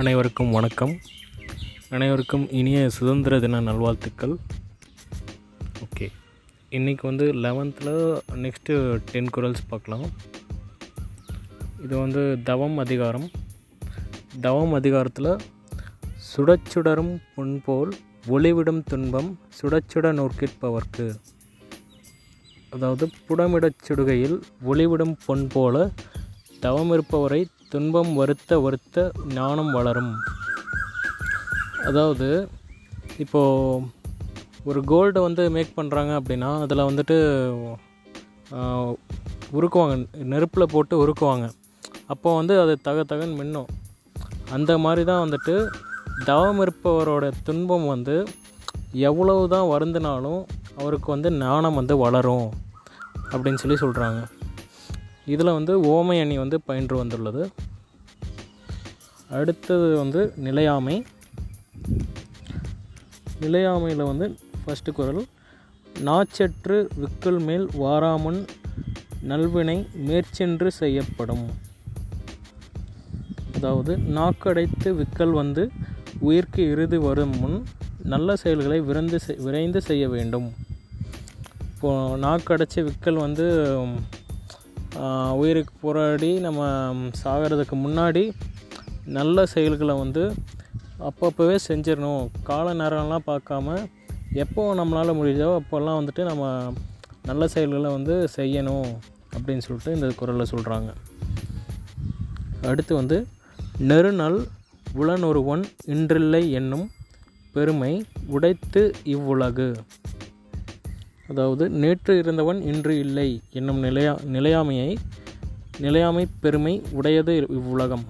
அனைவருக்கும் வணக்கம். அனைவருக்கும் இனிய சுதந்திர தின நல்வாழ்த்துக்கள். ஓகே. இன்றைக்கி வந்து லெவன்த்தில் நெக்ஸ்ட்டு டென் குரல்ஸ் பார்க்கலாம். இது வந்து தவம் அதிகாரம். தவம் அதிகாரத்தில் சுடச்சுடரும் பொன்போல் ஒளிவிடும் துன்பம் சுடச்சுட நோக்கிற்பவர்க்கு. அதாவது புடமிடச் சுடுகையில் ஒளிவிடும் பொன் போல தவம் இருப்பவரை துன்பம் வருத்த வருத்த ஞானம் வளரும். அதாவது இப்போது ஒரு கோல்டை வந்து மேக் பண்ணுறாங்க அப்படின்னா அதில் வந்துட்டு உருக்குவாங்க. நெருப்பில் போட்டு உருக்குவாங்க. அப்போ வந்து அது தக தகன் மின்னும். அந்த மாதிரி தான் வந்துட்டு தவம் இருப்பவரோட துன்பம் வந்து எவ்வளவு தான் வருந்தினாலும் அவருக்கு வந்து ஞானம் வந்து வளரும் அப்படின்னு சொல்லி சொல்கிறாங்க இதில் வந்து ஓமை அணி வந்து பயின்று வந்துள்ளது. அடுத்தது வந்து நிலையாமை. நிலையாமையில் வந்து ஃபஸ்ட்டு குரல் நாச்சற்று விக்கல் மேல் வாராமன் நல்வினை மேற்சென்று செய்யப்படும். அதாவது நாக்கடைத்து விக்கல் வந்து உயிர்க்கு இறுதி வரும் முன் நல்ல செயல்களை விரைந்து செய்- விரைந்து செய்ய வேண்டும். இப்போது நாக்கடைச்சி விக்கல் வந்து உயிருக்கு போராடி நம்ம சாகிறதுக்கு முன்னாடி நல்ல செயல்களை வந்து அப்பப்போவே செஞ்சிடணும். கால நேரம்லாம் பார்க்காம எப்போ நம்மளால் முடியுதோ அப்போல்லாம் வந்துட்டு நம்ம நல்ல செயல்களை வந்து செய்யணும் அப்படின்னு சொல்லிட்டு இந்த குரலில் சொல்கிறாங்க அடுத்து வந்து நெருநல் உளனொருவன் இன்றில்லை என்னும் பெருமை உடைத்து இவ்வுலகு. அதாவது நேற்று இருந்தவன் இன்று இல்லை என்னும் நிலையா நிலையாமையை நிலையாமை பெருமை உடையது இவ்வுலகம்.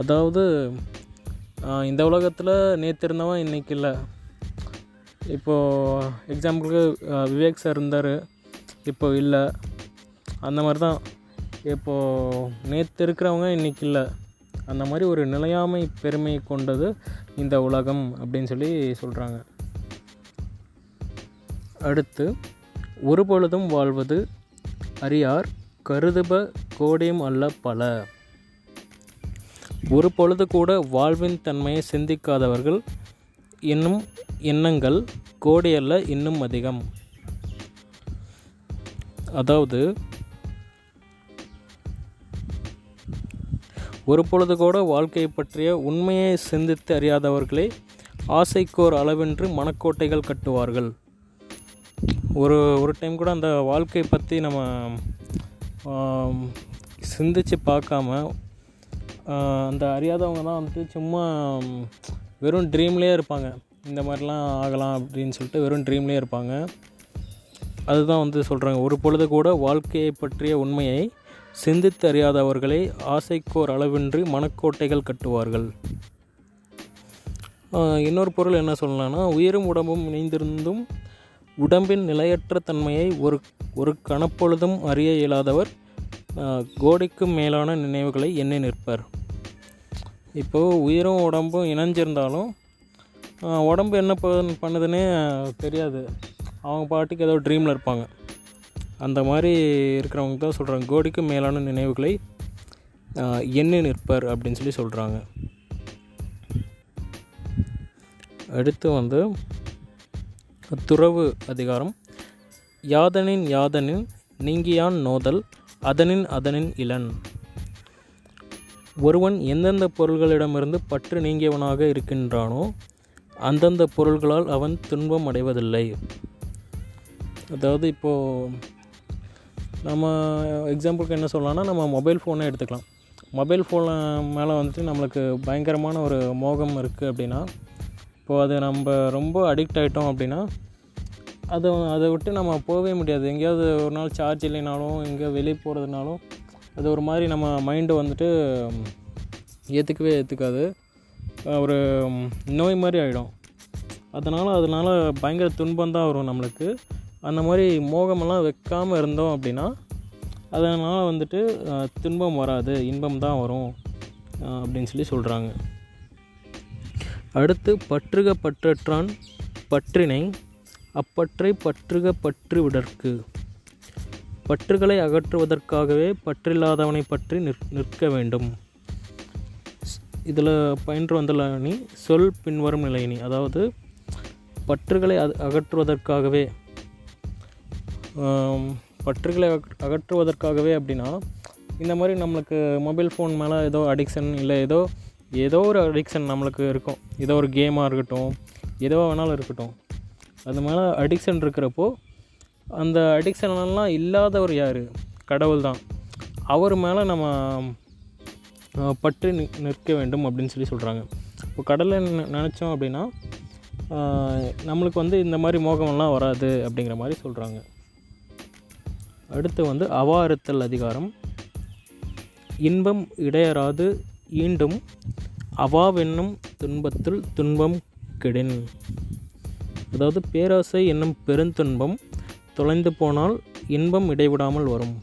அதாவது இந்த உலகத்தில் நேற்று இருந்தவன் இன்னைக்கு இல்லை. இப்போது எக்ஸாம்பிளுக்கு விவேக் சார் இருந்தார். இப்போ இல்லை. அந்த மாதிரி தான் இப்போது நேற்று இருக்கிறவங்க இன்னைக்கு இல்லை. அந்த மாதிரி ஒரு நிலையாமை பெருமை கொண்டது இந்த உலகம் அப்படின்னு சொல்லி சொல்கிறாங்க அடுத்து ஒரு பொழுதும் வாழ்வது அறியார் கருதுப கோடியும் அல்ல பல. ஒரு பொழுது கூட வாழ்வின் தன்மையை சிந்திக்காதவர்கள் என்னும் எண்ணங்கள் கோடியல்ல இன்னும் அதிகம். அதாவது ஒரு பொழுது கூட வாழ்க்கையை பற்றிய உண்மையை சிந்தித்து அறியாதவர்களே ஆசைக்கோர் அளவென்று மனக்கோட்டைகள் கட்டுவார்கள். ஒரு ஒரு டைம் கூட அந்த வாழ்க்கையை பற்றி நம்ம சிந்தித்து சிந்திச்சு பார்க்காம அந்த அறியாதவங்க தான் வந்துட்டு சும்மா வெறும் ட்ரீம்லேயே இருப்பாங்க. இந்த மாதிரிலாம் ஆகலாம் அப்படின்னு சொல்லிட்டு வெறும் ட்ரீம்லேயே இருப்பாங்க. அதுதான் வந்து சொல்கிறாங்க ஒரு பொழுது கூட வாழ்க்கையை பற்றிய உண்மையை சிந்தித்து அறியாதவர்களை ஆசைக்கோர் அளவின்றி மனக்கோட்டைகள் கட்டுவார்கள். இன்னொரு பொருள் என்ன சொல்லலாம்னா உயிரும் உடம்பும் இணைந்திருந்தும் உடம்பின் நிலையற்ற தன்மையை ஒரு ஒரு கணப்பொழுதும் அறிய இயலாதவர் கோடிக்கும் மேலான நினைவுகளை எண்ணி நிற்பர். இப்போது உயிரும் உடம்பும் இணைஞ்சிருந்தாலும் உடம்பு என்ன ப- பண்ணுதுன்னே தெரியாது. அவங்க பாட்டுக்கு ஏதோ ட்ரீமில் இருப்பாங்க. அந்த மாதிரி இருக்கிறவங்க தான் சொல்கிறாங்க கோடிக்கும் மேலான நினைவுகளை என்ன எண்ணி நிற்பர் அப்படின்னு சொல்லி சொல்கிறாங்க அடுத்து வந்து துறவு அதிகாரம் யாதனின் யாதனின் நீங்கியான் நோதல் அதனின் அதனின் இளன் ஒருவன் எந்தெந்த பொருள்களிடமிருந்து பற்று நீங்கியவனாக இருக்கின்றானோ அந்தந்த பொருள்களால் அவன் துன்பம் அடைவதில்லை. அதாவது இப்போது நம்ம எக்ஸாம்பிளுக்கு என்ன சொல்லலாம்னா நம்ம மொபைல் ஃபோனை எடுத்துக்கலாம். மொபைல் ஃபோன் மேலே வந்துட்டு நம்மளுக்கு பயங்கரமான ஒரு மோகம் இருக்குது அப்படின்னா இப்போது அது நம்ம ரொம்ப அடிக்ட் ஆகிட்டோம் அப்படின்னா அதை அதை விட்டு நம்ம போகவே முடியாது. எங்கேயாவது ஒரு நாள் சார்ஜ் இல்லைனாலும் எங்கேயோ வெளியே போகிறதுனாலும் அது ஒரு மாதிரி நம்ம மைண்டு வந்துட்டு ஏற்றுக்கவே ஏற்றுக்காது ஒரு நோய் மாதிரி ஆகிடும் அதனால் அதனால் பயங்கர துன்பம் தான் வரும் நம்மளுக்கு. அந்த மாதிரி மோகமெல்லாம் வைக்காமல் இருந்தோம் அப்படின்னா அதனால் வந்துட்டு துன்பம் வராது இன்பம் தான் வரும் அப்படின்னு சொல்லி சொல்கிறாங்க அடுத்து பற்றுக பற்றற்றான் பற்றினை அப்பற்றை பற்றுக பற்று விடற்கு. பற்றுகளை அகற்றுவதற்காகவே பற்றில்லாதவனை பற்றி நிற் நிற்க வேண்டும். இதில் பயின்று வந்துள்ள அணி சொல் பின்வரும் நிலையணி அதாவது பற்றுகளை அகற்றுவதற்காகவே பற்றுகளை அகற்றுவதற்காகவே அப்படின்னா இந்த மாதிரி நம்மளுக்கு மொபைல் ஃபோன் மேலே ஏதோ அடிக்ஷன் இல்லை ஏதோ ஏதோ ஒரு அடிக்ஷன் நம்மளுக்கு இருக்கும். ஏதோ ஒரு கேமாக இருக்கட்டும் எதுவாக வேணாலும் இருக்கட்டும். அது மேலே அடிக்ஷன் இருக்கிறப்போ அந்த அடிக்ஷன்லாம் இல்லாதவர் யார்? கடவுள் தான் அவர் மேலே நம்ம பற்று நி- நிற்க வேண்டும் அப்படின்னு சொல்லி சொல்கிறாங்க இப்போ கடலை நினச்சோம் அப்படின்னா நம்மளுக்கு வந்து இந்த மாதிரி மோகமெல்லாம் வராது அப்படிங்கிற மாதிரி சொல்கிறாங்க அடுத்து வந்து அவாறுத்தல் அதிகாரம். இன்பம் இடையறாது ஈண்டும் அவாவென்னும் துன்பத்துள் துன்பம் கெடின். அதாவது பேராசை என்னும் பெருந்துன்பம் தொலைந்து போனால் இன்பம் இடைவிடாமல் வரும்.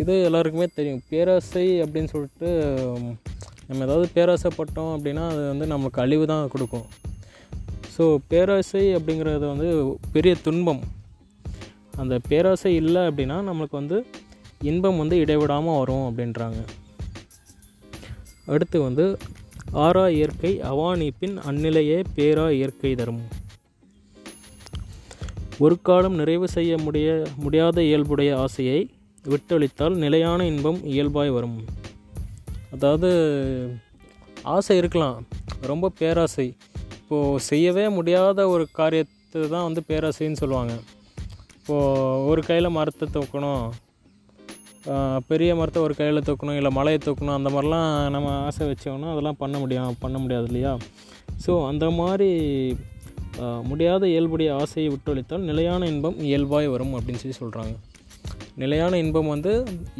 இது எல்லாருக்குமே தெரியும். பேராசை அப்படின்னு சொல்லிட்டு நம்ம ஏதாவது பேராசைப்பட்டோம் அப்படின்னா அது வந்து நம்மளுக்கு அழிவு தான் கொடுக்கும். ஸோ பேராசை அப்படிங்கிறது வந்து பெரிய துன்பம். அந்த பேராசை இல்லை அப்படின்னா நம்மளுக்கு வந்து இன்பம் வந்து இடைவிடாமல் வரும் அப்படின்றாங்க. அடுத்து வந்து ஆறா இயற்கை அவானிப்பின் அந்நிலையே பேரா இயற்கை தரும். ஒரு காலம் நிறைவு செய்ய முடிய முடியாத இயல்புடைய ஆசையை விட்டொழித்தால் நிலையான இன்பம் இயல்பாய் வரும். அதாவது ஆசை இருக்கலாம். ரொம்ப பேராசை. இப்போது செய்யவே முடியாத ஒரு காரியத்தை தான் வந்து பேராசைன்னு சொல்லுவாங்க. இப்போது ஒரு கையில் மரத்தை தூக்கணும். பெரிய மரத்தை ஒரு கையில் தூக்கணும் இல்லை மலையை தூக்கணும் அந்த மாதிரிலாம் நம்ம ஆசை வச்சோம்னா அதெல்லாம் பண்ண முடியும் பண்ண முடியாது இல்லையா? ஸோ அந்த மாதிரி முடியாத இயல்புடைய ஆசையை விட்டொழித்தால் நிலையான இன்பம் இயல்பாய் வரும் அப்படின்னு சொல்லி சொல்கிறாங்க நிலையான இன்பம் வந்து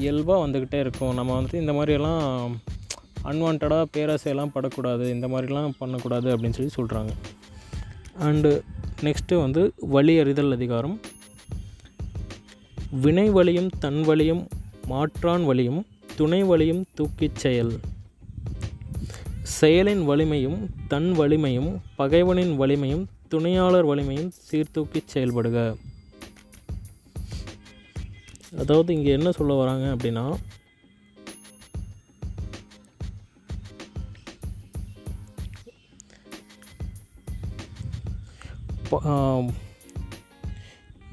இயல்பாக வந்துக்கிட்டே இருக்கும். நம்ம வந்துட்டு இந்த மாதிரியெல்லாம் அன்வான்டாக பேராசையெல்லாம் படக்கூடாது இந்த மாதிரிலாம் பண்ணக்கூடாது அப்படின்னு சொல்லி சொல்கிறாங்க அண்டு நெக்ஸ்ட்டு வந்து வழி அறிதல் அதிகாரம். வினை வழியும் தன் வழியும் மாற்றான் வழியும் துணை வழியும் தூக்கிச் செயல். செயலின் வலிமையும் தன் வலிமையும் பகைவனின் வலிமையும் துணையாளர் வலிமையும் சீர்தூக்கிச் செயல்படுக. அதாவது இங்கே என்ன சொல்ல வராங்க அப்படின்னா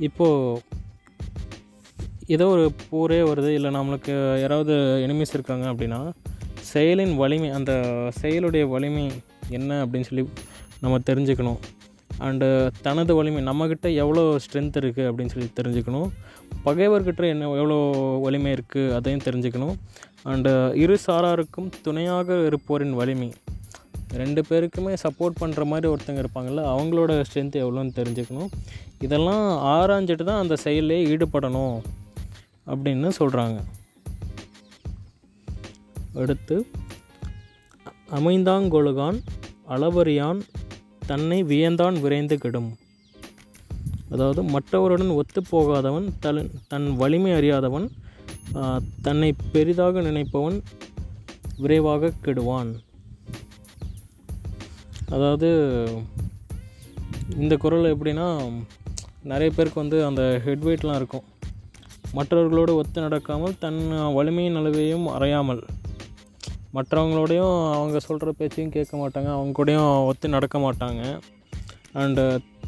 இப்போது ஏதோ ஒரு போரே வருது இல்லை நம்மளுக்கு யாராவது எனிமீஸ் இருக்காங்க அப்படின்னா செயலின் வலிமை அந்த செயலுடைய வலிமை என்ன அப்படின்னு சொல்லி நம்ம தெரிஞ்சுக்கணும். அண்டு தனது வலிமை நம்மக்கிட்ட எவ்வளோ ஸ்ட்ரென்த் இருக்குது அப்படின்னு சொல்லி தெரிஞ்சுக்கணும். பகைவர்கிட்ட என்ன எவ்வளோ வலிமை இருக்குது அதையும் தெரிஞ்சுக்கணும். அண்டு இரு சாராருக்கும் துணையாக இருப்போரின் வலிமை. ரெண்டு பேருக்குமே சப்போர்ட் பண்ணுற மாதிரி ஒருத்தங்க இருப்பாங்கள்ல அவங்களோட ஸ்ட்ரென்த் எவ்வளோன்னு தெரிஞ்சுக்கணும். இதெல்லாம் ஆராய்ஞ்சிட்டு தான் அந்த செயலே ஈடுபடணும். அப்படின்னு சொல்கிறாங்க அடுத்து அமைந்தாங்கொழுகான் அளவறியான் தன்னை வியந்தான் விரைந்து கெடும். அதாவது மற்றவருடன் ஒத்துப்போகாதவன் தன் தன் வலிமை அறியாதவன் தன்னை பெரிதாக நினைப்பவன் விரைவாக கெடுவான். அதாவது இந்த குரல் எப்படின்னா நிறைய பேருக்கு வந்து அந்த ஹெட் வெயிட்லாம் இருக்கும். மற்றவர்களோடு ஒத்து நடக்காமல் தன் வலிமையின் அளவையும் அறையாமல். மற்றவங்களோடையும் அவங்க சொல்கிற பேச்சையும் கேட்க மாட்டாங்க அவங்க கூடயும் ஒத்து நடக்க மாட்டாங்க. அண்டு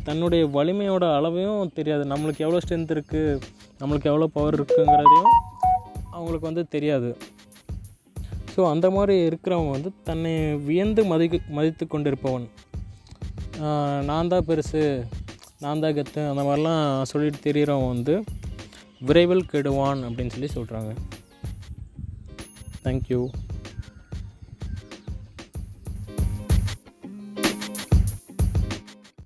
தன்னுடைய வலிமையோட அளவையும் தெரியாது. நம்மளுக்கு எவ்வளோ ஸ்ட்ரென்த் இருக்குது நம்மளுக்கு எவ்வளோ பவர் இருக்குங்கிறதையும் அவங்களுக்கு வந்து தெரியாது. ஸோ அந்த மாதிரி இருக்கிறவங்க வந்து தன்னை வியந்து மதிக்கு மதித்து கொண்டிருப்பவன். நான் தான் பெருசு நான் தான் கெத்து அந்த மாதிரிலாம் சொல்லிட்டு தெரிகிறவன் வந்து விரைவில் கெடுவான் அப்படின்னு சொல்லி சொல்கிறாங்க தேங்க்யூ